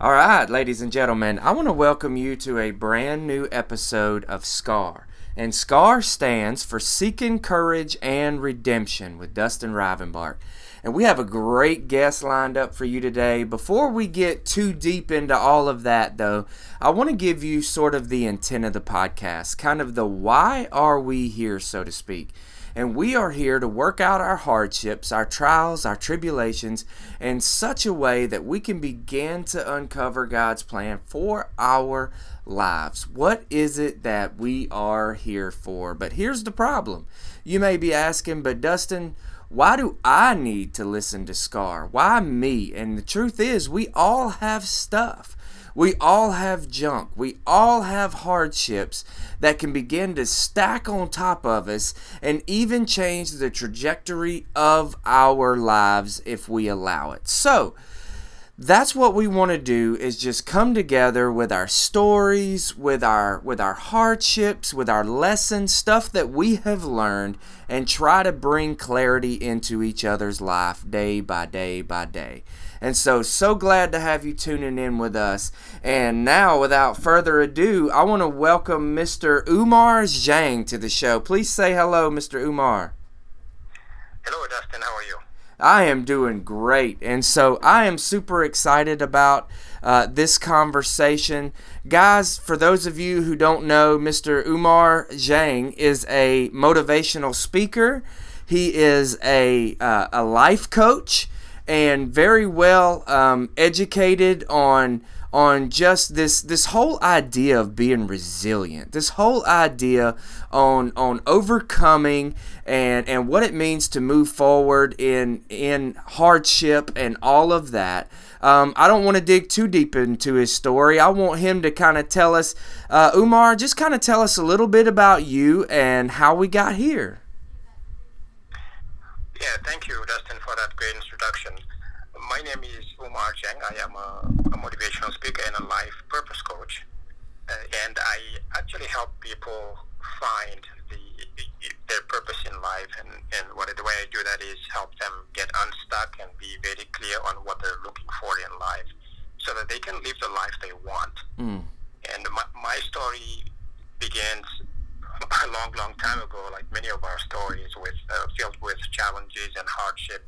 All right, ladies and gentlemen, I want to welcome you to a brand new episode of SCAR. And SCAR stands for Seeking Courage and Redemption with Dustin Rivenbark. And we have a great guest lined up for you today. Before we get too deep into all of that, though, I want to give you sort of the intent of the podcast, kind of the why are we here, so to speak. And we are here to work out our hardships, our trials, our tribulations in such a way that we can begin to uncover God's plan for our lives. What is it that we are here for? But here's the problem. You may be asking, but Dustin, why do I need to listen to Scar? Why me? And the truth is, we all have stuff. We all have junk. We all have hardships that can begin to stack on top of us and even change the trajectory of our lives if we allow it. So, that's what we want to do is just come together with our stories with our with our hardships with our lessons stuff that we have learned and try to bring clarity into each other's life day by day by day and so, so glad to have you tuning in with us. And now, without further ado, I want to welcome Mr. Umar Zhang to the show. Please say hello, Mr. Umar. Hello, Dustin. How are you? I am doing great. And so I am super excited about uh, this conversation. Guys, for those of you who don't know, Mr. Umar Zhang is a motivational speaker, he is a, uh, a life coach and very well um, educated on on just this this whole idea of being resilient this whole idea on on overcoming and and what it means to move forward in in hardship and all of that um, I don't want to dig too deep into his story. I want him to kind of tell us, uh, Umar, just kind of tell us a little bit about you and how we got here. Yeah, thank you, Dustin, for that great introduction. My name is Umar Cheng. I am a, a motivational speaker and a life purpose coach. Uh, and I actually help people find the, their purpose in life. And, and what, the way I do that is help them get unstuck and be very clear on what they're looking for in life so that they can live the life they want. Mm. And my, my story begins a long, long time ago, like many of our stories, with uh, filled with challenges and hardship.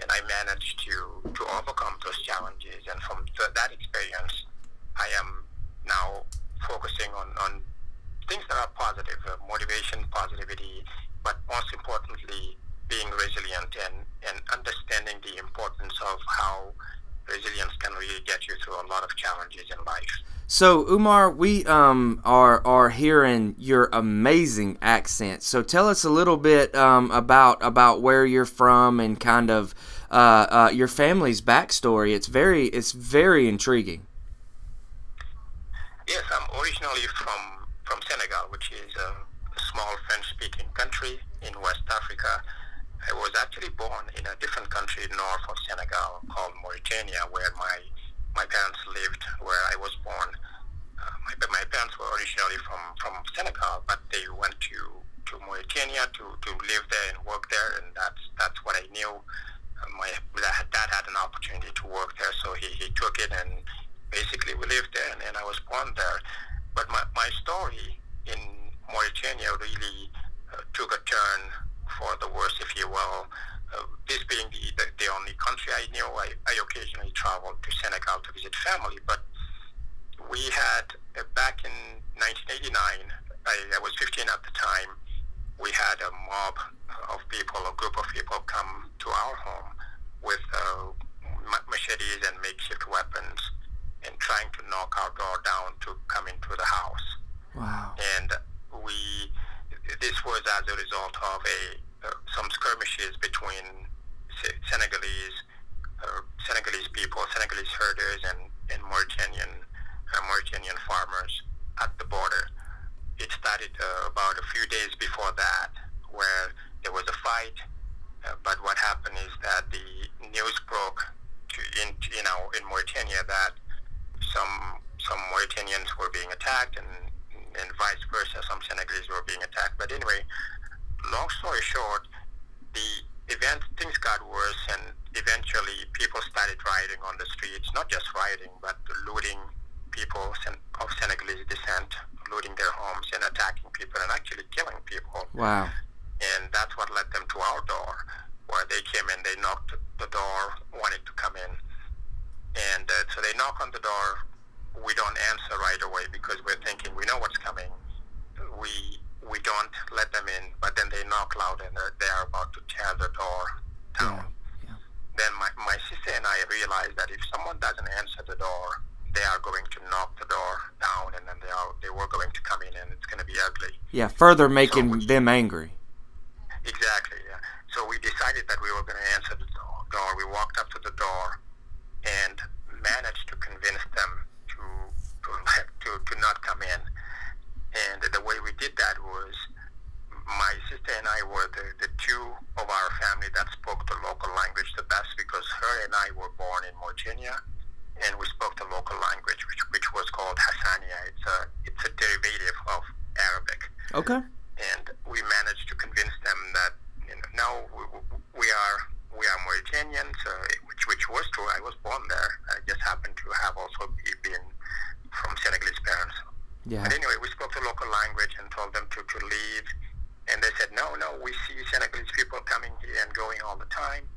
And I managed to, to overcome those challenges. And from th- that experience, I am now focusing on, on things that are positive, uh, motivation, positivity, but most importantly, being resilient and, and understanding the importance of how resilience can really get you through a lot of challenges in life. So Umar, we um, are are hearing your amazing accent. So tell us a little bit um, about about where you're from and kind of uh, uh, your family's backstory. It's very it's very intriguing. Yes, I'm originally from from Senegal, which is a small French-speaking country in West Africa. I was actually born in a different country north of Senegal called Mauritania, where my my parents lived where I was born. Uh, my, my parents were originally from, from Senegal, but they went to, to Mauritania to, to live there and work there, and that's that's what I knew. Uh, my dad had an opportunity to work there, so he, he took it, and basically we lived there, and, and I was born there. But my, my story in Mauritania really uh, took a turn for the worse, if you will. Uh, this being the, the, the, only country I knew, I, I occasionally traveled to Senegal to visit family. But we had, uh, back in 1989, I, I was 15 at the time, we had a mob of people, a group of people come to our home with uh, machetes and makeshift weapons and trying to knock our door down to come into the house. Wow. And we, this was as a result of a some skirmishes between Senegalese uh, Senegalese people, Senegalese herders, and, and Mauritanian uh, Mauritanian farmers at the border. It started uh, about a few days before that, where there was a fight. Uh, but what happened is that the news broke to in you know in Mauritania that some some Mauritanians were being attacked and and vice versa, some Senegalese were being attacked. But anyway, long story short, the event things got worse, and eventually people started rioting on the streets, not just rioting, but looting people of Senegalese descent, looting their homes and attacking people and actually killing people. Wow. And that's what led them to our door, where they came in, they knocked the door, wanted to come in. And uh, so they knock on the door. We don't answer right away because we're thinking we know what's coming. We we don't let them in, but then they knock loud and uh, they are about to tear the door down. Yeah. Yeah. Then my, my sister and I realized that if someone doesn't answer the door, they are going to knock the door down, and then they are they were going to come in, and it's going to be ugly. Yeah, further making so we, them angry. Exactly. Yeah. So we decided that we were going to answer the door. We walked up to the door, and managed to convince them to to to, to not come in. And the way we did that was my sister and I were the, the two of our family that spoke the local language the best because her and I were born in Mauritania and we spoke the local language which, which was called Hassania. It's a it's a derivative of Arabic. Okay. And we managed to convince them that you know now we, we are we are Mauritanians, uh, which which was true. I was born there. I just happened to have also been from Senegalese parents. Yeah. But anyway, we spoke the local language and told them to, to leave. And they said, no, no, we see Senegalese people coming here and going all the time.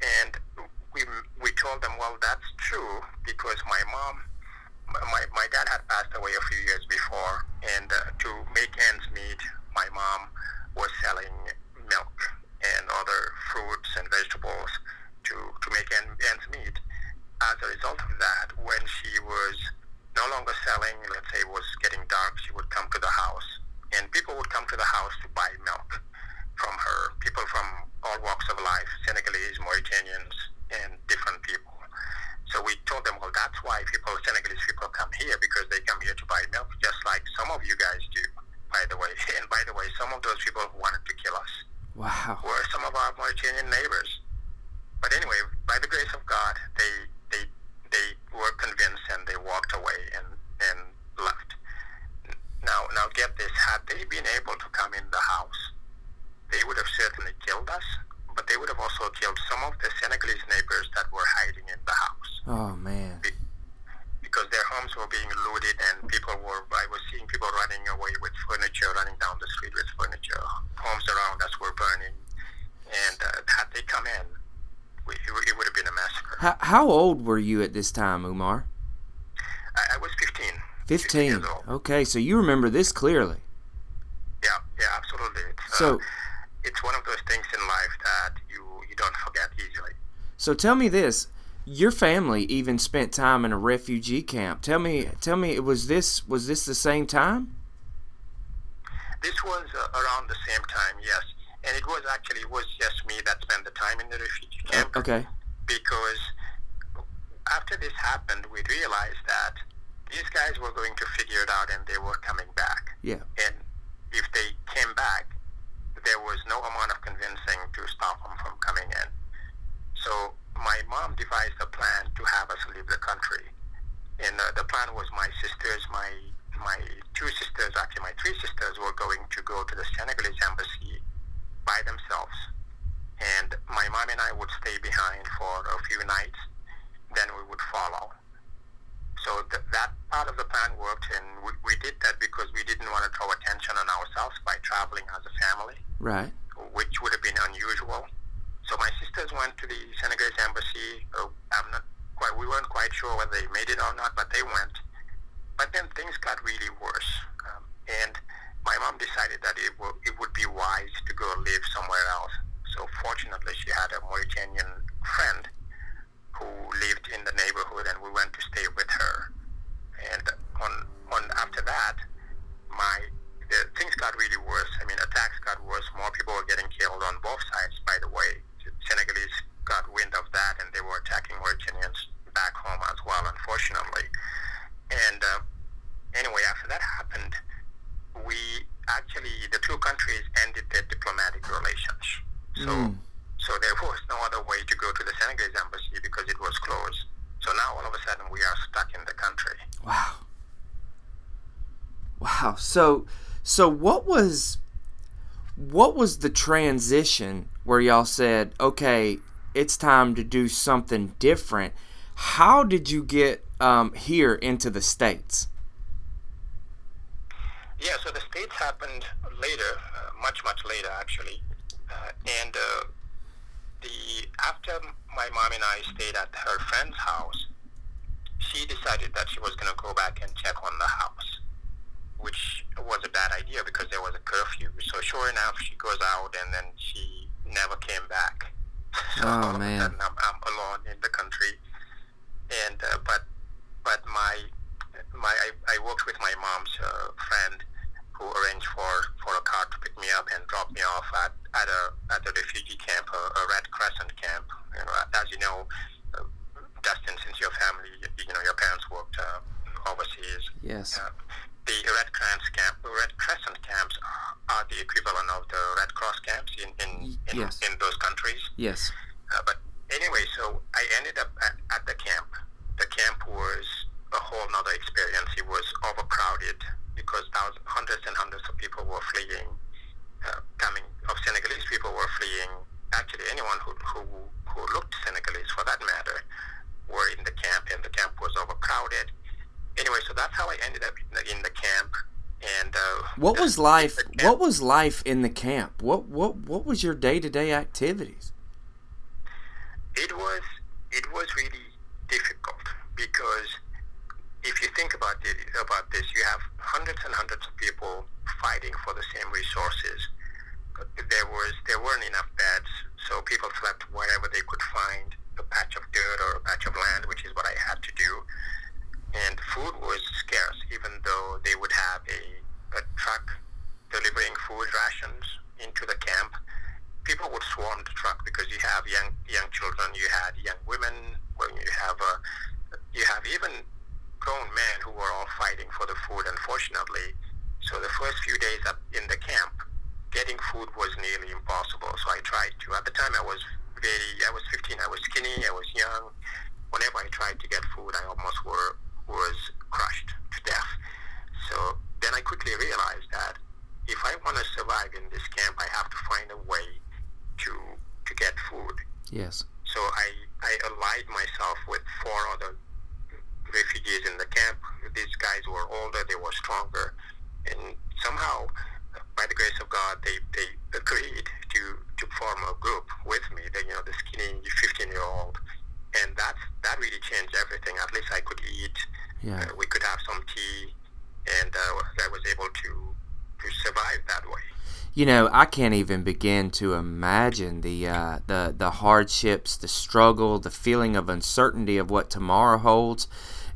And we, we told them, well, that's true because my mom, my, my dad had passed away a few years before. And uh, to make ends meet, my mom was selling milk and other fruits and vegetables to, to make ends meet. As a result of that, when she was no longer selling. Let's say it was getting dark, she would come to the house, and people would come to the house to buy milk from her. People from all walks of life, Senegalese, Mauritanians, and different people. So we told them, well, that's why people, Senegalese people, come here because they come here to buy milk, just like some of you guys do, by the way. And by the way, some of those people who wanted to kill us. Wow. Were some of our Mauritanian neighbors. But anyway, by the grace of God, they they they were convinced and they walked away and, and left. Now, now get this: had they been able to come in the house, they would have certainly killed us, but they would have also killed some of the Senegalese neighbors that were hiding in the house. Oh man! Be- because their homes were being looted and people were, I was seeing people running away with furniture, running down the street with furniture. Homes around us were burning, and uh, had they come in, it would have been a massacre. How, how old were you at this time, Umar? I, I was 15. 15. 15 okay, so you remember this clearly. Yeah, yeah, absolutely. It's, so, uh, it's one of those things in life that you, you don't forget easily. So tell me this. Your family even spent time in a refugee camp. Tell me, tell me, was this was this the same time? This was uh, around the same time, yes and it was actually it was just me that spent the time in the refugee oh, camp. okay. Because after this happened, we realized that these guys were going to figure it out, and they will coming back. Yeah. And if they came back, there was no amount of convincing to stop them from coming in. So my mom devised a plan to have us leave the country. And uh, the plan was my sisters, my my two sisters, actually my three sisters, were going to go to the Senegalese embassy by themselves. And my mom and I would stay behind for a few nights, then we would follow. So th- that part of the plan worked, and we, we did that because we didn't want to throw attention on ourselves by traveling as a family. Right. Which would have been unusual. So my sisters went to the Senegalese embassy. Uh, I'm not quite, we weren't quite sure whether they made it or not, but they went. But then things got really worse. Um, and my mom decided that it, w- it would be wise to go live somewhere else. So fortunately, she had a Mauritanian friend who lived in the neighborhood, and we went to stay with her. And on on after that, my the, things got really worse. I mean, attacks got worse. More people were getting killed on both sides. By the way, Senegalese got wind of that, and they were attacking Mauritanians back home as well. Unfortunately, and uh, anyway, after that happened we actually the two countries ended their diplomatic relations. So mm. so there was no other way to go to the Senegalese embassy because it was closed. So now all of a sudden we are stuck in the country. Wow. Wow. So so what was what was the transition where y'all said, okay, it's time to do something different. How did you get um, here into the states? Yeah, so the states happened later, uh, much much later actually, uh, and uh, the after my mom and I stayed at her friend's house, she decided that she was going to go back and check on the house, which was a bad idea because there was a curfew. So sure enough, she goes out and then she never came back. So oh man! I'm, I'm alone in the country, and uh, but but my my I, I worked with my mom's uh, friend who arranged for, for a car to pick me up and drop me off at, at a at a refugee camp, a, a Red Crescent camp. You know, as you know, uh, Dustin, since your family, you, know, your parents worked uh, overseas. Yes. Uh, the Red Crescent camp, Red Crescent camps are, are the equivalent of the Red Cross camps in in, in, yes. in those countries. Yes. Uh, but anyway, so I ended up at, at the camp. The camp was a whole nother experience. It was overcrowded hundreds and hundreds of people were fleeing, uh, coming of Senegalese people were fleeing. Actually, anyone who, who who looked Senegalese, for that matter, were in the camp, and the camp was overcrowded. Anyway, so that's how I ended up in the, in the camp. And uh, what was life? What was life in the camp? What what what was your day to day activities? It was it was really difficult because if you think about it, about this, you have hundreds and hundreds of people fighting for the same resources. There was there weren't enough beds, so people slept wherever they could find a patch of dirt or a patch of land, which is what I had to do. And food was scarce, even though they would have a, a truck delivering food rations into the camp. People would swarm the truck because you have young young children, you had young women, you have a, you have even grown men who were all fighting for the food, unfortunately. So the first few days up in the camp, getting food was nearly impossible. So I tried to. At the time, I was very. I was 15. I was skinny. I was young. Whenever I tried to get food, I almost were was crushed to death. So then I quickly realized that if I want to survive in this camp, I have to find a way to to get food. Yes. So I I allied myself with four other refugees in the camp. These guys were older, they were stronger, and somehow, by the grace of God, they, they agreed to, to form a group with me. They, you know, the skinny 15 year old, and that's that really changed everything. At least I could eat. Yeah. Uh, we could have some tea, and uh, I was able to to survive that way. You know, I can't even begin to imagine the uh, the the hardships, the struggle, the feeling of uncertainty of what tomorrow holds.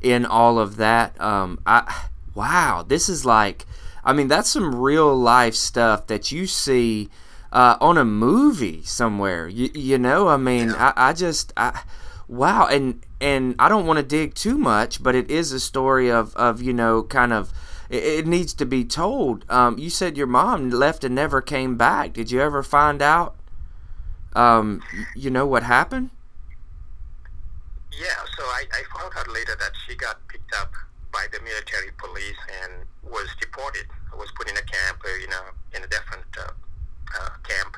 In all of that, um, I wow, this is like, I mean, that's some real life stuff that you see uh, on a movie somewhere. You, you know, I mean, Yeah. I, I just, I, wow, and and I don't want to dig too much, but it is a story of of you know, kind of it, it needs to be told. Um, you said your mom left and never came back. Did you ever find out? Um, you know what happened? Yeah, so I, I found out later that she got picked up by the military police and was deported. Was put in a camp, uh, in a in a different uh, uh, camp,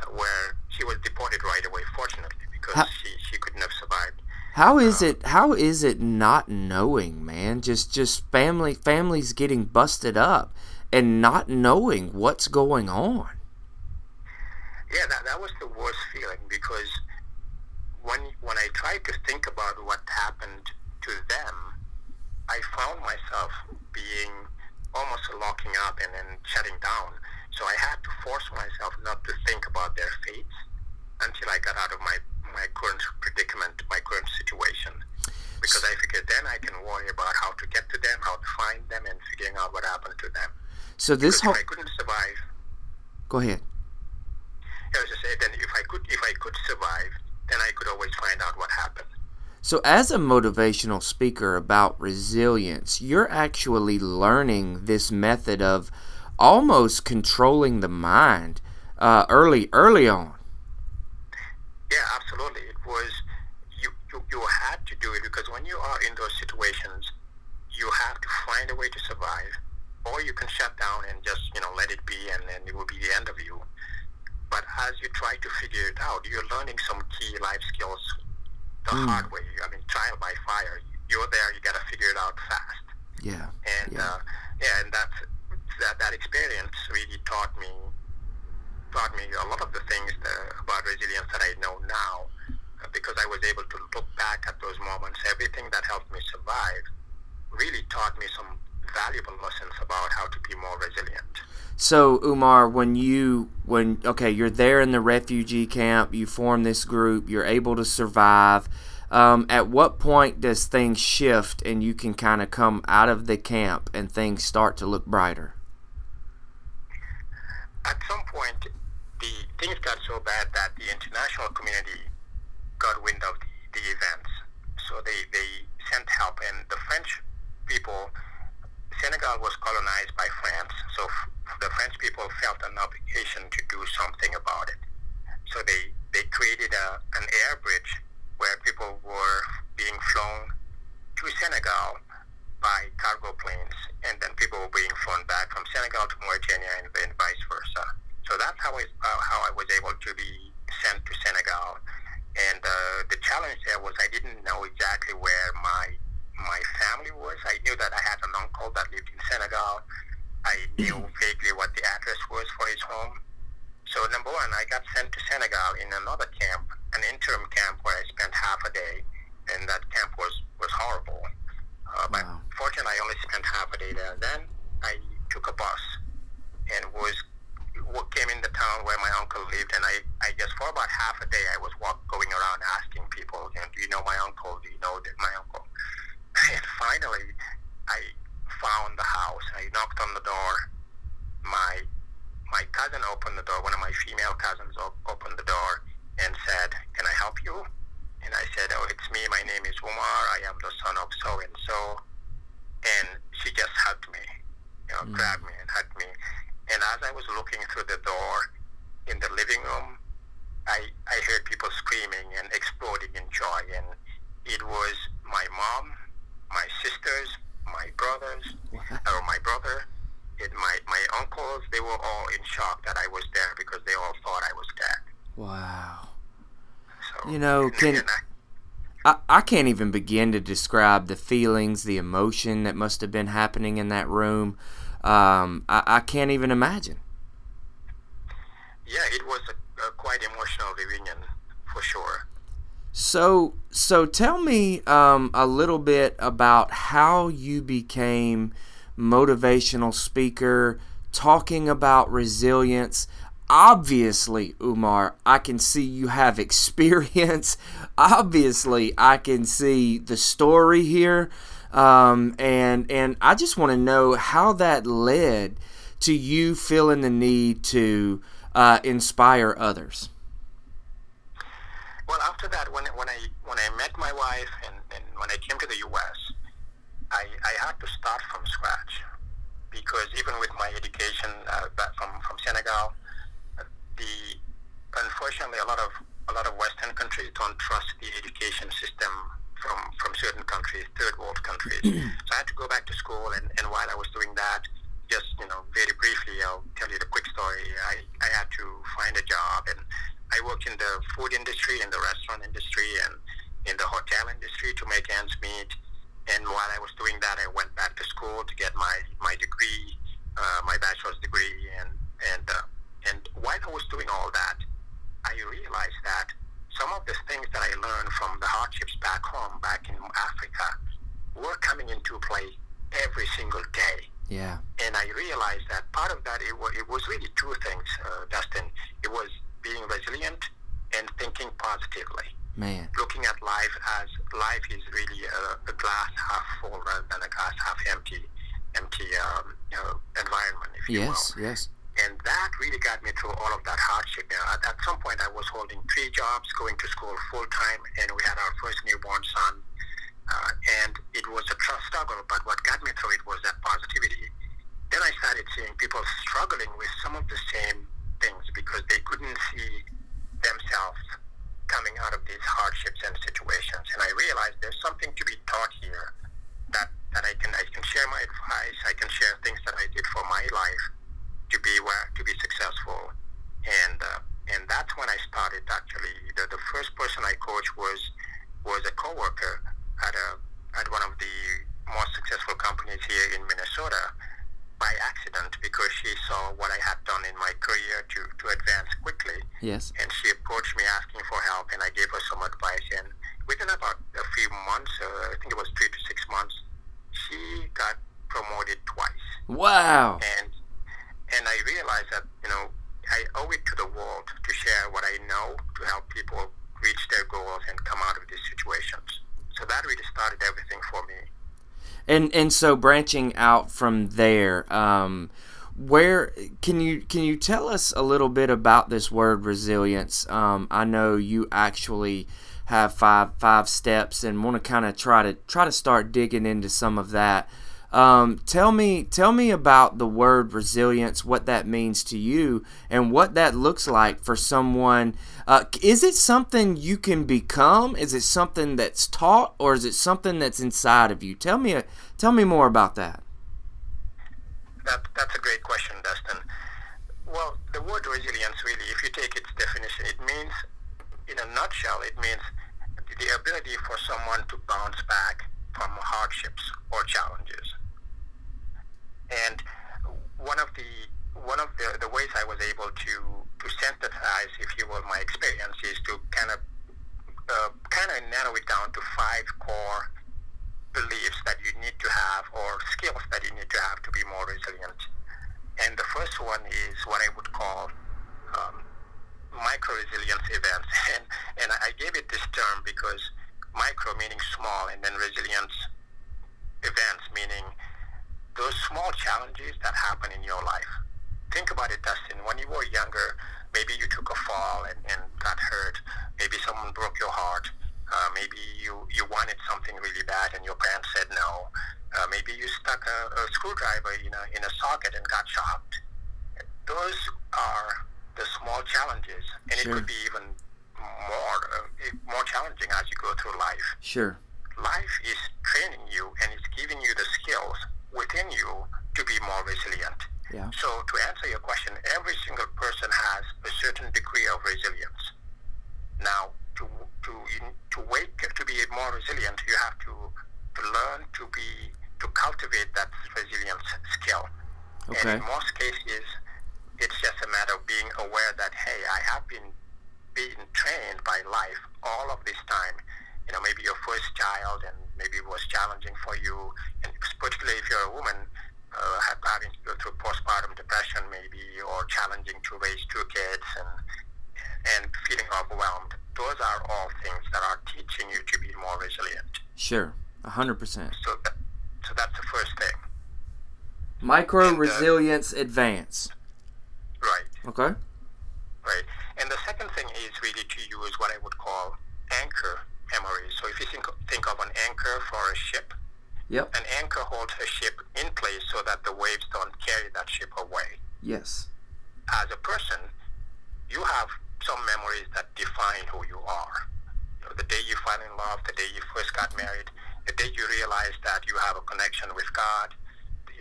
uh, where she was deported right away. Fortunately, because How- she, she couldn't have survived. How is it? How is it not knowing, man? Just just family families getting busted up and not knowing what's going on. Yeah, that, that was the worst feeling because when when I tried to think about what happened to them, I found myself being almost locking up and then shutting down. So I had to force myself not to think about their fates until I got out of my, my current predicament, my current situation. Because I figured then I can worry about how to get to them, how to find them, and figuring out what happened to them. So this Because whole if I couldn't survive, go ahead. I was just saying, then if I could, if I could survive, then I could always find out what happened. So as a motivational speaker about resilience, you're actually learning this method of almost controlling the mind uh, early early on. Yeah, absolutely. It was you, you. You had to do it because when you are in those situations, you have to find a way to survive, or you can shut down and just you know let it be, and then it will be the end of you. But as you try to figure it out, you're learning some key life skills the mm. hard way. I mean, trial by fire. You're there, you got to figure it out fast. Yeah. And yeah. Uh, yeah, and that's that that experience really taught me taught me a lot of the things that, about resilience that I know now uh, because I was able to look back at those moments. Everything that helped me survive really taught me some valuable lessons about how to be more resilient. So Umar, when you when okay, you're there in the refugee camp, you form this group, you're able to survive. Um, at what point does things shift and you can kind of come out of the camp and things start to look brighter? At some point, the things got so bad that the international community got wind of the, the events. So they, they sent help, and the French people Senegal was colonized by France, so f- the French people felt an obligation to do something about it. So they, they created a, an air bridge where people were being flown to Senegal by cargo planes, and then people were being flown back from Senegal to Mauritania and then vice versa. So that's how I, uh, how I was able to be sent to Senegal. And uh, the challenge there was I didn't know exactly where my my family was. I knew that I had an uncle that lived in Senegal. I knew vaguely what the address was for his home. So number one, I got sent to Senegal in another camp, an interim camp where I spent half a day, and that camp was was horrible. Uh, but wow. fortunately, I only spent half a day there. Then I took a bus and was came in the town where my uncle lived, and I, I guess for about half a day I was walk, going around asking people, you know, do you know my uncle? Do you know my uncle? And finally, I found the house. I knocked on the door. My my cousin opened the door. One of my female cousins op- opened the door and said, "Can I help you?" And I said, "Oh, it's me. My name is Umar. I am the son of so and so." And she just hugged me, you know, mm. grabbed me and hugged me. And as I was looking through the door in the living room, I I heard people screaming and exploding in joy, and it was my mom my sisters, my brothers, or my brother, and my, my uncles, they were all in shock that I was there because they all thought I was dead. Wow. So, you know, can I, I can't even begin to describe the feelings, the emotion that must have been happening in that room. Um, I, I can't even imagine. Yeah, it was a, a quite emotional reunion for sure. So, so tell me um, a little bit about how you became motivational speaker, talking about resilience. Obviously, Umar, I can see you have experience. Obviously, I can see the story here, um, and and I just want to know how that led to you feeling the need to uh, inspire others. Well, after that, when when I when I met my wife and, and when I came to the U.S., I, I had to start from scratch because even with my education uh, from from Senegal, the unfortunately a lot of a lot of Western countries don't trust the education system from from certain countries, third world countries. so I had to go back to school, and, and while I was doing that, just you know very briefly, I'll tell you the quick story. I, I had to find a job and I worked in the food industry, in the restaurant industry, and in the hotel industry to make ends meet. And while I was doing that, I went back to school to get my my degree, uh, my bachelor's degree, and and uh, and while I was doing all that, I realized that some of the things that I learned from the hardships back home, back in Africa, were coming into play every single day. Yeah. And I realized that part of that it was, it was really two things, uh, Dustin. It was being resilient and thinking positively. Man. Looking at life as life is really a, a glass half full rather than a glass half empty, empty um, you know, environment, if you yes, will. Yes, And that really got me through all of that hardship. You know, at, at some point, I was holding three jobs, going to school full time, and we had our first newborn son. Uh, and it was a tough struggle, but what got me through it was that positivity. Then I started seeing people struggling with some of the same things because they couldn't see themselves coming out of these hardships and situations. And I realized there's something to be taught here that, that I can I can share my advice, I can share things that I did for my life to be uh, to be successful. And uh, and that's when I started actually. The, the first person I coached was was a coworker at a at one of the most successful companies here in Minnesota by accident because she saw what I had done in my career to, to advance quickly. Yes. And she approached me asking for help, and I gave her some advice. And within about a few months, uh, I think it was three to six months, she got promoted twice. Wow. And and I realized that you know I owe it to the world to share what I know to help people reach their goals and come out of these situations. So that really started everything for me. And and so branching out from there, um, where can you can you tell us a little bit about this word resilience? Um, I know you actually have five five steps and want to kind of try to try to start digging into some of that. Um, tell me, tell me about the word resilience, what that means to you, and what that looks like for someone. Uh, is it something you can become? Is it something that's taught, or is it something that's inside of you? Tell me, tell me more about that. That that's a great question, Dustin. Well, the word resilience, really, if you take its definition, it means, in a nutshell, it means the ability for someone to bounce back from hardships or challenges. And one of the one of the, the ways I was able to to synthesize, if you will, my experience is to kind of uh, kind of narrow it down to five core beliefs that you need to have or skills that you need to have to be more resilient. And the first one is what I would call um, micro resilience events. And, and I gave it this term because micro meaning small and then resilience events meaning those small challenges that happen in your life. Think about it, Dustin. When you were younger, maybe you took a fall and, and got hurt. Maybe someone broke your heart. Uh, maybe you, you wanted something really bad and your parents said no. Uh, maybe you stuck a, a screwdriver in a, in a socket and got shocked. Those are the small challenges, and Sure. it could be even more uh, more challenging as you go through life Sure. life is training you and it's giving you the skills within you to be more resilient. Yeah. So to answer your question, every single person has a certain degree of resilience. Now, to to to wake to be more resilient, you have to to learn to be to cultivate that resilience skill. Okay. And in most cases, it's just a matter of being aware that hey, I have been being trained by life all of this time. You know, maybe your first child, and maybe it was challenging for you, and particularly if you're a woman, uh, ha- having to go through postpartum depression, maybe, or challenging to raise two kids, and and feeling overwhelmed. Those are all things that are teaching you to be more resilient. Sure. A hundred percent. So, that, so that's the first thing, Micro And, resilience events. right? Okay. Right. And the second thing is really to use what I would call anchor memories. So if you think, think of an anchor for a ship, Yep. an anchor holds a ship in place so that the waves don't carry that ship away. Yes. As a person, you have some memories that define who you are. You know, the day you fell in love, the day you first got married, the day you realized that you have a connection with God,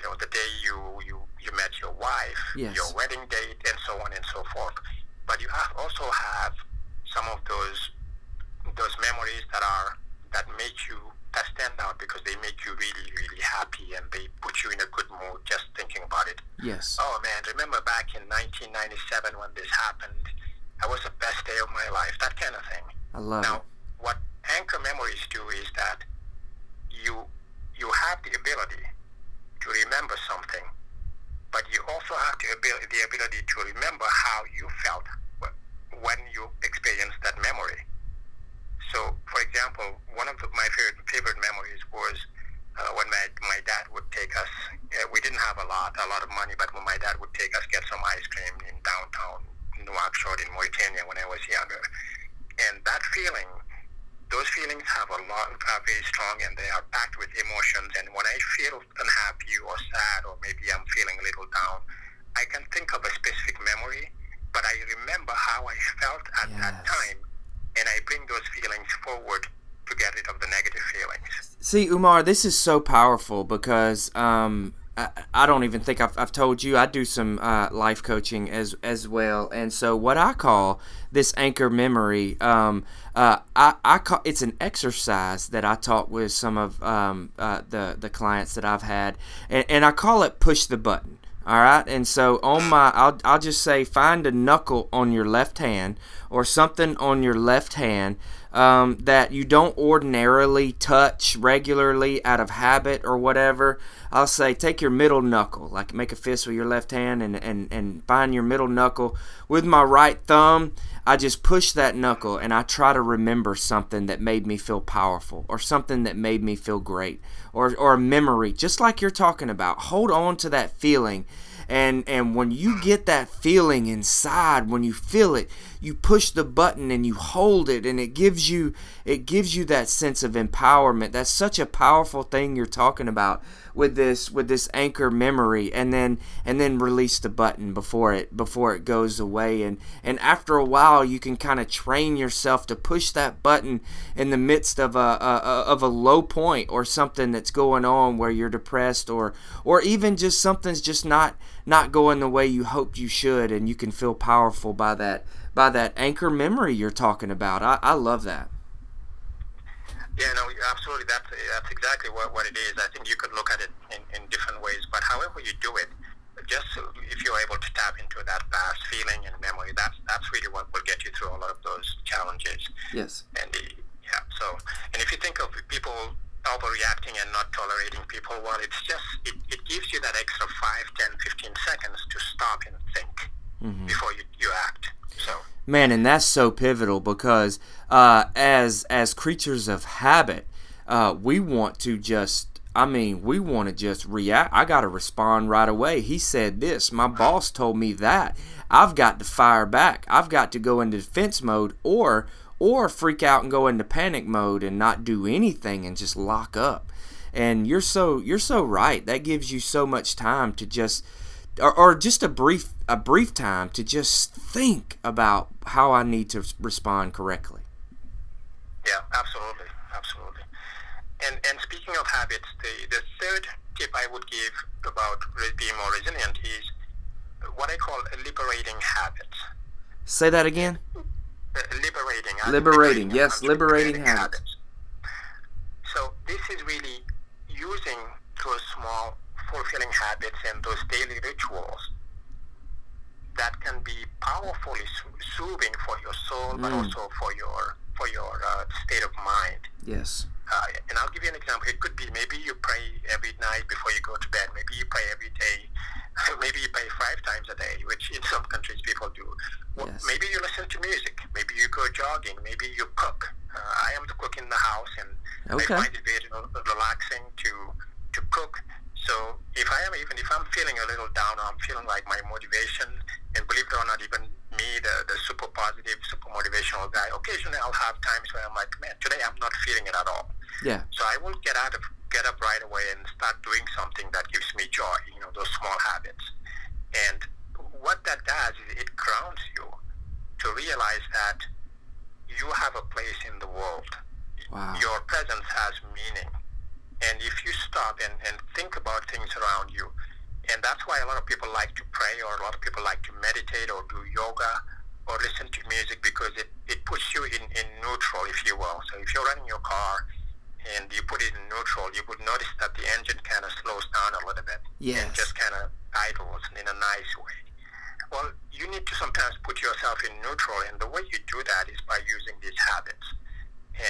you know, the day you, you, you met your wife, Yes. your wedding date, and so on and so forth. But you have also have some of those those memories that are that make you that stand out because they make you really, really happy and they put you in a good mood just thinking about it. Yes. Oh man, remember back in 1997 when this happened? That was the best day of my life. That kind of thing. I love Now, it. what anchor memories do is that you you have the ability to remember something, but you also have the ability, the ability to remember how you felt wh- when you experienced that memory. So, for example, one of the, my favorite, favorite memories was uh, when my, my dad would take us. Uh, we didn't have a lot, a lot of money, but when my dad would take us get some ice cream in downtown Nouakchott in Mauritania when I was younger, and that feeling, those feelings have a lot, are very strong, and they are packed with emotions. And when I feel unhappy or sad, or maybe I'm feeling a little down, I can think of a specific memory, but I remember how I felt at that time, and I bring those feelings forward to get rid of the negative feelings. See, Umar, this is so powerful because um, I, don't even think I've, I've told you. I do some uh, life coaching as as well, and so what I call this anchor memory, um, uh, I, I call it's an exercise that I taught with some of um, uh, the the clients that I've had, and, and I call it push the button. All right, and so on my, I'll, I'll just say find a knuckle on your left hand or something on your left hand um, that you don't ordinarily touch regularly out of habit or whatever. I'll say take your middle knuckle, like make a fist with your left hand, and, and, and find your middle knuckle. With my right thumb, I just push that knuckle and I try to remember something that made me feel powerful or something that made me feel great or, or a memory, just like you're talking about. Hold on to that feeling. And, and when you get that feeling inside, when you feel it, you push the button and you hold it and it gives you it gives you that sense of empowerment. That's such a powerful thing you're talking about with this with this anchor memory and then and then release the button before it before it goes away and and after a while you can kind of train yourself to push that button in the midst of a, a, of a low point or something that's going on where you're depressed or or even just something's just not not going the way you hoped you should and you can feel powerful by that by that anchor memory you're talking about I, I love that yeah, no, absolutely. That's that's exactly what, what it is. I think you could look at it in, in different ways, but however you do it, just if you're able to tap into that past feeling and memory, that's that's really what will get you through a lot of those challenges. Yes. And the, yeah, so and if you think of people overreacting and not tolerating people, well, it's just it, it gives you that extra 5, 10, 15 seconds to stop and think mm-hmm. before you, you act. So man, and that's so pivotal because uh, as as creatures of habit, uh, we want to just. I mean, we want to just react. I got to respond right away. He said this. My boss told me that. I've got to fire back. I've got to go into defense mode or or freak out and go into panic mode and not do anything and just lock up. And you're so you're so right. That gives you so much time to just or, or just a brief a brief time to just think about how I need to respond correctly. Yeah, absolutely, absolutely. And and speaking of habits, the the third tip I would give about being more resilient is what I call liberating habits. Say that again. Uh, liberating. Liberating. Yes, liberating, liberating habits. habits. So this is really using those small fulfilling habits and those daily rituals that can be powerfully soothing for your soul, mm. but also for your for your uh, state of mind. Yes. Uh, and I'll give you an example. It could be maybe you pray every night before you go to bed. Maybe you pray every day. maybe you pray five times a day, which in some countries people do. Well, yes. Maybe you listen to music. Maybe you go jogging. Maybe you cook. Uh, I am the cook in the house, and okay. I find it very relaxing to to cook so if I am, even if I'm feeling a little down, I'm feeling like my motivation, and believe it or not, even me, the, the super positive, super motivational guy, occasionally I'll have times where I'm like, man, today I'm not feeling it at all. Yeah. So I will get out of, get up right away and start doing something that gives me joy, you know, those small habits. And what that does is it grounds you to realize that you have a place in the world. Wow. Your presence has meaning and if you stop and, and think about things around you, and that's why a lot of people like to pray or a lot of people like to meditate or do yoga or listen to music because it, it puts you in, in neutral, if you will. So if you're running your car and you put it in neutral, you would notice that the engine kind of slows down a little bit yes. and just kind of idles in a nice way. Well, you need to sometimes put yourself in neutral, and the way you do that is by using these habits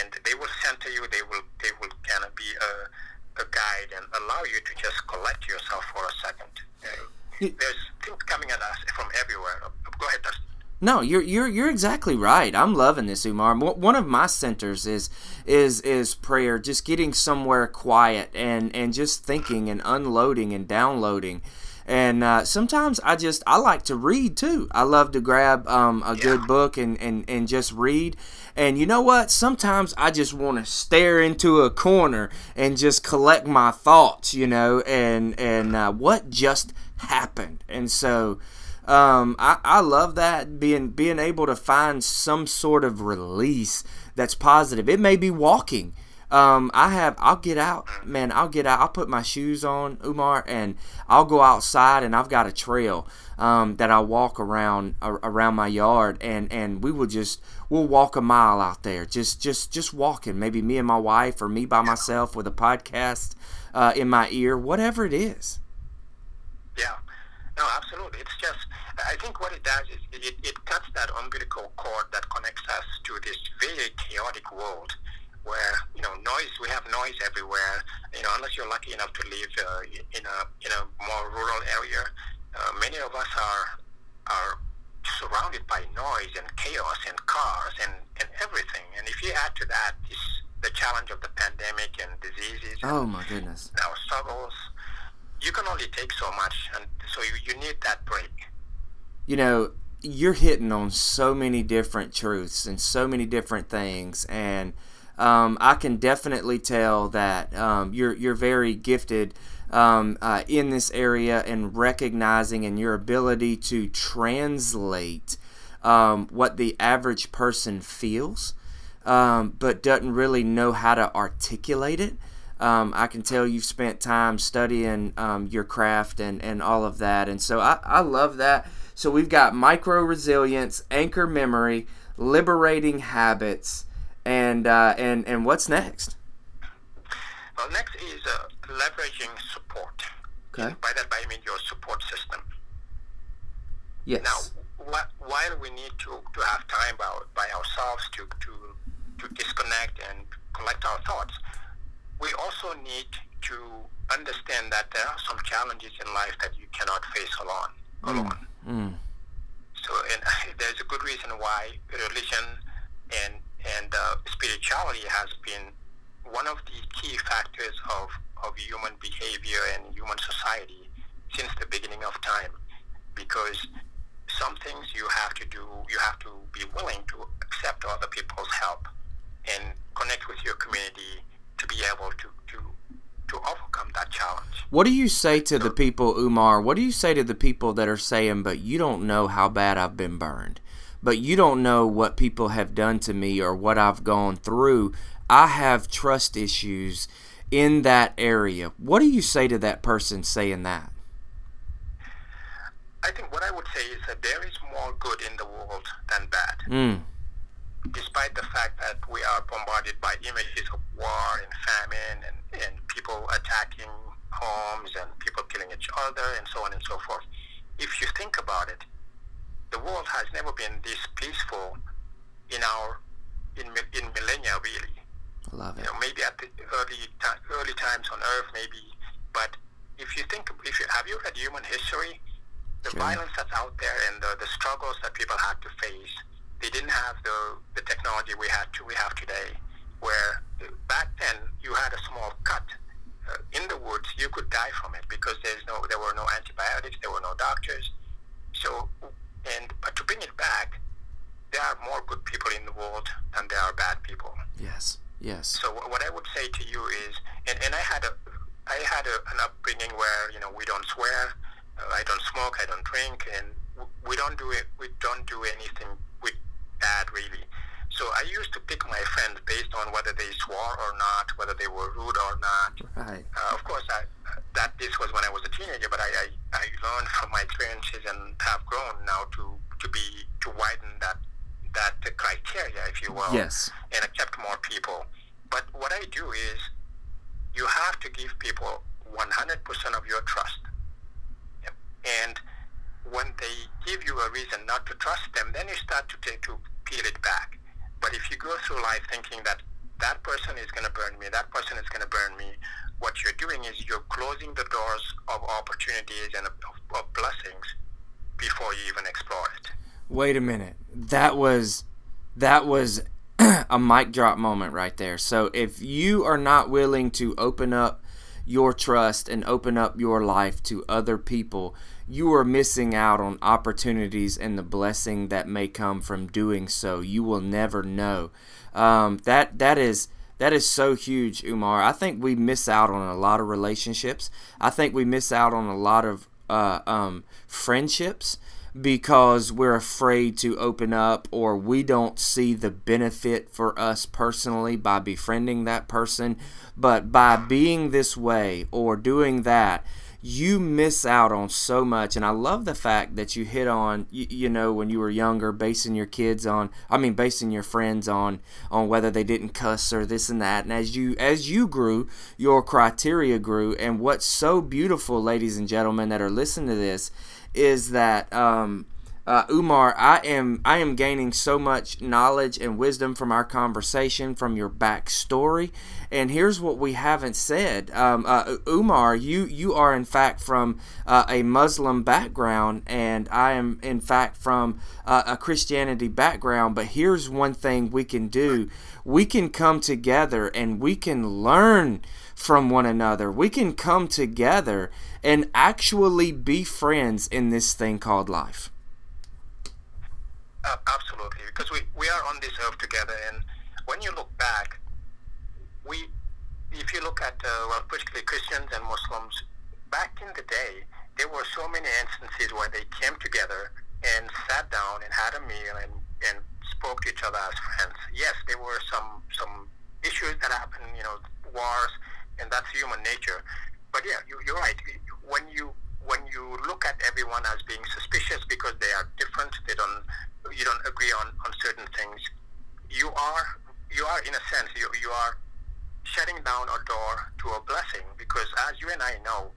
and they will center you. They will they will kind of be a, a guide and allow you to just collect yourself for a second. Uh, there's things coming at us from everywhere. Go ahead, Dustin. No, you're you're you're exactly right. I'm loving this, Umar. One of my centers is is is prayer, just getting somewhere quiet and and just thinking and unloading and downloading and uh, sometimes I just I like to read too. I love to grab um, a yeah. good book and, and and just read. And you know what? Sometimes I just want to stare into a corner and just collect my thoughts, you know, and and uh, what just happened. And so um, I, I love that being being able to find some sort of release that's positive. It may be walking. Um, I have I'll get out, man. I'll get out. I'll put my shoes on, Umar, and I'll go outside, and I've got a trail um, that I walk around around my yard, and and we will just we'll walk a mile out there, just just just walking. Maybe me and my wife, or me by myself with a podcast uh, in my ear, whatever it is. Yeah. No, absolutely. It's just, I think what it does is it, it cuts that umbilical cord that connects us to this very chaotic world where you know noise. We have noise everywhere. You know, unless you're lucky enough to live uh, in a in a more rural area, uh, many of us are are surrounded by noise and chaos and cars and, and everything. And if you add to that this, the challenge of the pandemic and diseases, oh my goodness, our struggles, you can only take so much, and so you, you need that break. You know, you're hitting on so many different truths and so many different things, and um, I can definitely tell that um, you're you're very gifted um, uh, in this area and recognizing and your ability to translate um, what the average person feels, um, but doesn't really know how to articulate it. Um, I can tell you've spent time studying your craft and, and all of that, and so I, I love that. So we've got micro resilience, anchor memory, liberating habits and uh, and and what's next? Well, next is uh, leveraging support. Okay. By that, I mean your support system. Yes. Now, wh- while we need to, to have time by, by ourselves to, to, to disconnect and collect our thoughts, we also need to understand that there are some challenges in life that you cannot face alone. alone. Mm. Mm. So, and there's a good reason why religion and and uh, spirituality has been one of the key factors of, of human behavior and human society since the beginning of time. Because some things you have to do, you have to be willing to accept other people's help and connect with your community to be able to, to, to overcome that challenge. What do you say to the people, Umar? What do you say to the people that are saying, but you don't know how bad I've been burned? But you don't know what people have done to me or what I've gone through. I have trust issues in that area. What do you say to that person saying that? I think what I would say is that there is more good in the world than bad. Mm. Despite the fact that we are bombarded by images of war and famine and, and people attacking homes and people killing each other and so on and so forth. If you think about it, the world has never been this peaceful in our in in millennia really. Love it. You know, maybe at the early early times on Earth, maybe, but if you think, if you have you read human history, the sure. violence that's out there and the, the struggles that people had to face, they didn't have the the technology we had to we have today. Where back then you had a small cut uh, in the woods, you could die from it because there's no there were no antibiotics, there were no doctors. So and but to bring it back, there are more good people in the world than there are bad people. Yes. Yes. So what I would say to you is, and, and I had a, I had a, an upbringing where you know we don't swear, uh, I don't smoke, I don't drink, and we don't do it. We don't do anything with bad really. So I used to pick my friends based on whether they swore or not, whether they were rude or not. Right. Uh, of course, I, that this was when I was a teenager, but I, I, I learned from my experiences and have grown now to, to be to widen that that criteria, if you will, yes, and accept more people. But what I do is, you have to give people 100% of your trust, and when they give you a reason not to trust them, then you start to take to peel it back. But if you go through life thinking that that person is going to burn me, that person is going to burn me, what you're doing is you're closing the doors of opportunities and of, of blessings before you even explore it. Wait a minute. That was that was a mic drop moment right there. So if you are not willing to open up your trust and open up your life to other people, you are missing out on opportunities and the blessing that may come from doing so. You will never know. Um, that that is that is so huge, Umar. I think we miss out on a lot of relationships. I think we miss out on a lot of uh, um, friendships because we're afraid to open up or we don't see the benefit for us personally by befriending that person. But by being this way or doing that, you miss out on so much and i love the fact that you hit on you, you, know when you were younger basing your kids on i mean basing your friends on on whether they didn't cuss or this and that. And as you as you grew your criteria grew. And what's so beautiful ladies and gentlemen that are listening to this is that um, uh, Umar, I am I am gaining so much knowledge and wisdom from our conversation, from your backstory, and here's what we haven't said. Um, uh, Umar, you you are in fact from uh, a Muslim background, and I am in fact from uh, a Christianity background. But here's one thing we can do: we can come together and we can learn from one another. We can come together and actually be friends in this thing called life. Uh, absolutely, because we, we are on this earth together, and when you look back, we, if you look at uh, well, particularly Christians and Muslims, back in the day, there were so many instances where they came together and sat down and had a meal and, and spoke to each other as friends. Yes, there were some some issues that happened, you know, wars, and that's human nature. But yeah, you, you're right. When you when you look at everyone as being suspicious because they are different, they don't you don't agree on, on certain things, you are you are in a sense you, you are shutting down a door to a blessing because as you and I know,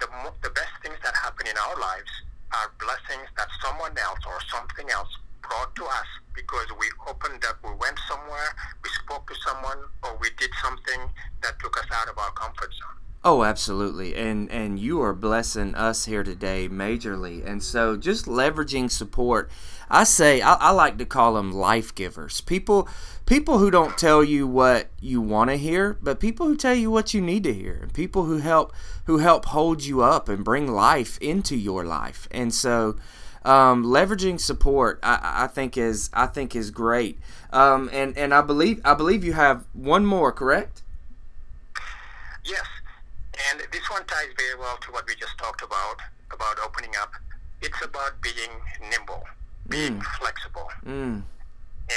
the the best things that happen in our lives are blessings that someone else or something else brought to us because we opened up, we went somewhere, we spoke to someone, or we did something that took us out of our comfort zone. Oh, absolutely. And and you are blessing us here today majorly. And so just leveraging support. I say I, I like to call them life givers. People people who don't tell you what you want to hear, but people who tell you what you need to hear. And people who help who help hold you up and bring life into your life. And so um, leveraging support I, I, think is I think is great. Um, and, and I believe I believe you have one more, correct? Yes. And this one ties very well to what we just talked about, about opening up. It's about being nimble, being mm. flexible. Mm.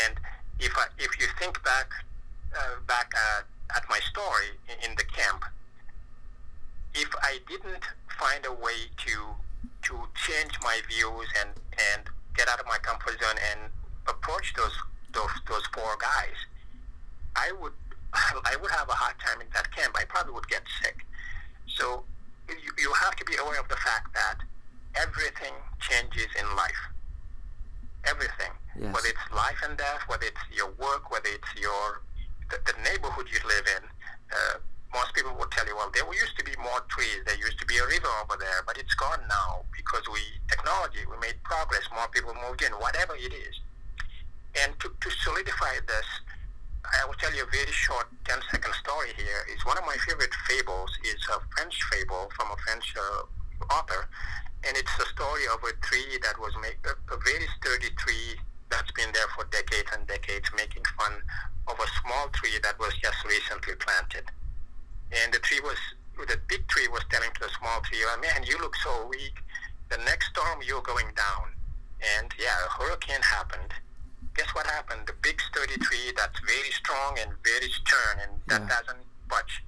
And if, I, if you think back, uh, back at, at my story in, in the camp, if I didn't find a way to to change my views and, and get out of my comfort zone and approach those those those four guys, I would I would have a hard time in that camp. I probably would get sick. So you, you have to be aware of the fact that everything changes in life. Everything. Yes. Whether it's life and death, whether it's your work, whether it's your the, the neighborhood you live in. Uh, most people will tell you, well, there used to be more trees. There used to be a river over there, but it's gone now because we technology, we made progress. More people moved in. Whatever it is, and to, to solidify this, I will tell you a very short 10 second story here. Is one of my favorite fables is a French fable from a French uh, author, and it's a story of a tree that was made a, a very sturdy tree that's been there for decades and decades, making fun of a small tree that was just recently planted. And the tree was, the big tree was telling to the small tree, oh, "Man, you look so weak. The next storm, you're going down." And yeah, a hurricane happened guess what happened? The big sturdy tree that's very strong and very stern and that yeah. doesn't budge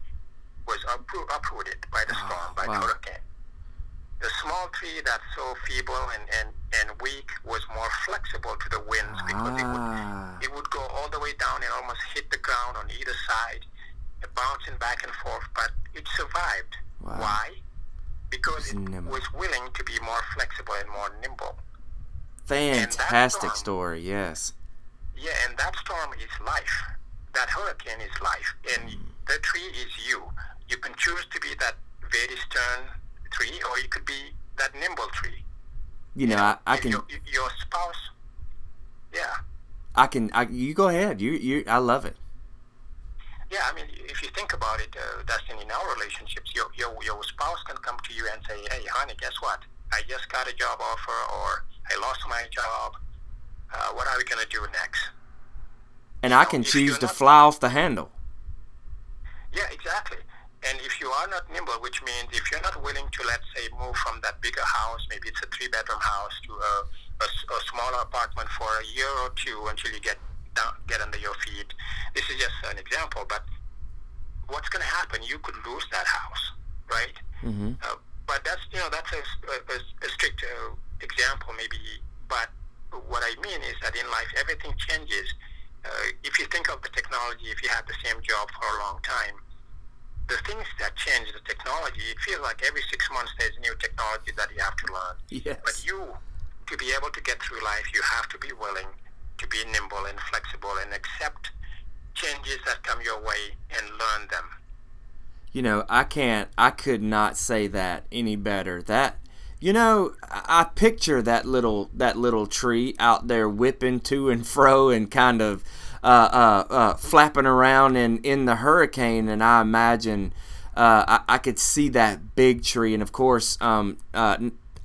was upro- uprooted by the storm, oh, by wow. the hurricane. The small tree that's so feeble and, and, and weak was more flexible to the winds because ah. it would ah. it would go all the way down and almost hit the ground on either side, bouncing back and forth, but it survived. Wow. Why? Because it was willing to be more flexible and more nimble. Fantastic storm, story, yes. Yeah, and that storm is life. That hurricane is life. And mm. the tree is you. You can choose to be that very stern tree, or you could be that nimble tree. You know, I, I can. Your, your, spouse. Yeah. I can. I, you go ahead. You, you. I love it. Yeah, I mean, if you think about it, uh, Dustin, in our relationships, your, your your spouse can come to you and say, "Hey, honey, guess what? I just got a job offer, or I lost my job. Uh, what are we going to do next? And I can choose to fly off the handle. Yeah, exactly. And if you are not nimble, which means if you're not willing to, let's say, move from that bigger house, maybe it's a three-bedroom house, to a, a, a smaller apartment for a year or two until you get down, get under your feet. This is just an example, but what's going to happen? You could lose that house, right? Mm-hmm. Uh, but that's you know that's a, a, a strict uh, example, maybe. But what I mean is that in life, everything changes. Uh, if you think of the technology, if you have the same job for a long time, the things that change the technology, it feels like every six months there's new technology that you have to learn. Yes. But you, to be able to get through life, you have to be willing to be nimble and flexible and accept changes that come your way and learn them. You know, I can't, I could not say that any better. That, you know, I picture that little that little tree out there whipping to and fro and kind of uh, uh, uh, flapping around in, in the hurricane, and I imagine uh, I, I, could see that big tree. And of course, um, uh,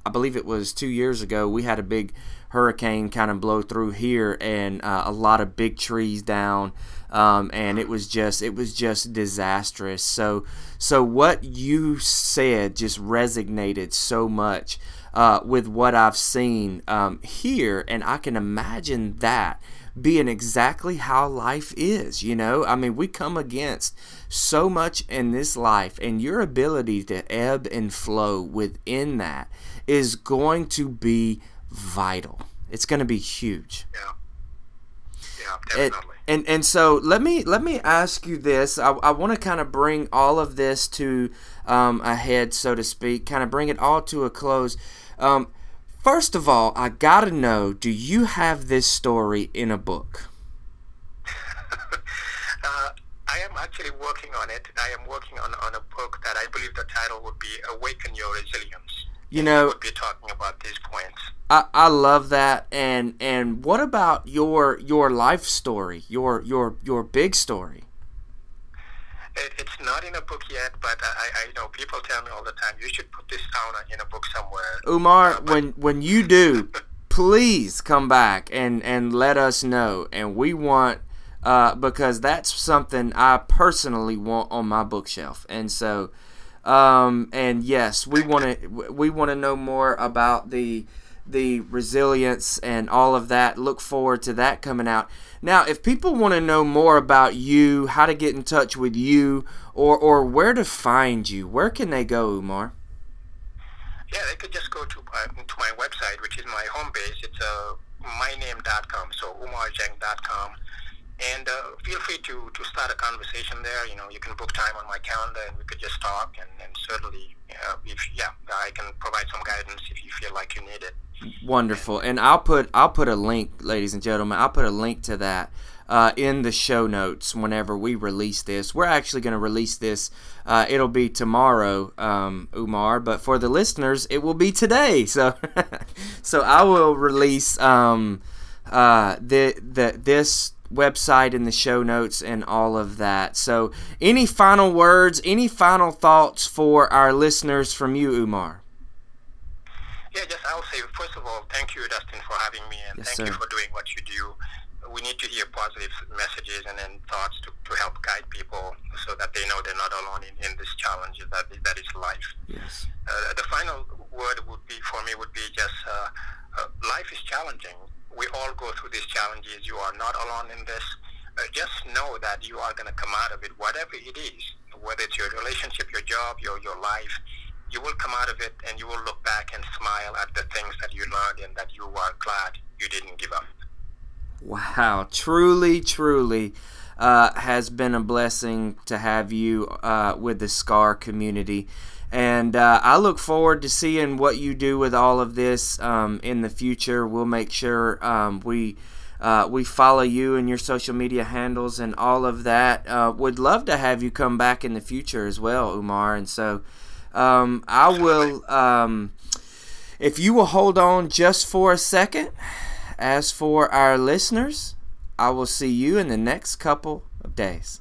I believe it was two years ago, we had a big hurricane kind of blow through here, and uh, a lot of big trees down. Um, and it was just it was just disastrous. So so what you said just resonated so much uh, with what I've seen um, here, and I can imagine that being exactly how life is. You know, I mean, we come against so much in this life, and your ability to ebb and flow within that is going to be vital. It's going to be huge. Yeah. Yeah, definitely. And, and, and so let me let me ask you this. I, I want to kind of bring all of this to um, a head, so to speak. Kind of bring it all to a close. Um, First of all, I gotta know do you have this story in a book? uh, I am actually working on it. I am working on, on a book that I believe the title would be Awaken Your Resilience. You know, be talking about these points. I, I love that. And and what about your your life story, your your your big story? It, it's not in a book yet, but I, I know people tell me all the time, you should put this down in a book somewhere. Umar, uh, when when you do, please come back and and let us know, and we want. Uh, because that's something I personally want on my bookshelf, and so, um, and yes, we want to we want to know more about the the resilience and all of that. Look forward to that coming out. Now, if people want to know more about you, how to get in touch with you, or or where to find you, where can they go, Umar? Yeah, they could just go to uh, to my website, which is my home base. It's uh, myname.com, so umarjeng.com. And uh, feel free to, to start a conversation there. You know, you can book time on my calendar, and we could just talk. And, and certainly, uh, if yeah, I can provide some guidance if you feel like you need it. Wonderful, and I'll put I'll put a link, ladies and gentlemen. I'll put a link to that uh, in the show notes whenever we release this. We're actually going to release this. Uh, it'll be tomorrow, um, Umar, but for the listeners, it will be today. So, so I will release um, uh, the the this website in the show notes and all of that. So, any final words, any final thoughts for our listeners from you, Umar? Yeah, just I'll say first of all, thank you, Dustin, for having me, and yes, thank sir. you for doing what you do. We need to hear positive messages and then thoughts to, to help guide people so that they know they're not alone in, in this challenge that that is life. Yes. Uh, the final word would be for me would be just uh, uh, life is challenging. We all go through these challenges. You are not alone in this. Uh, just know that you are going to come out of it, whatever it is, whether it's your relationship, your job, your your life you will come out of it and you will look back and smile at the things that you learned and that you are glad you didn't give up. Wow, truly, truly uh, has been a blessing to have you uh, with the SCAR community. And uh, I look forward to seeing what you do with all of this um, in the future. We'll make sure um, we. Uh, we follow you and your social media handles and all of that. Uh, would love to have you come back in the future as well, Umar. And so, um, I will, um, if you will hold on just for a second, as for our listeners, I will see you in the next couple of days.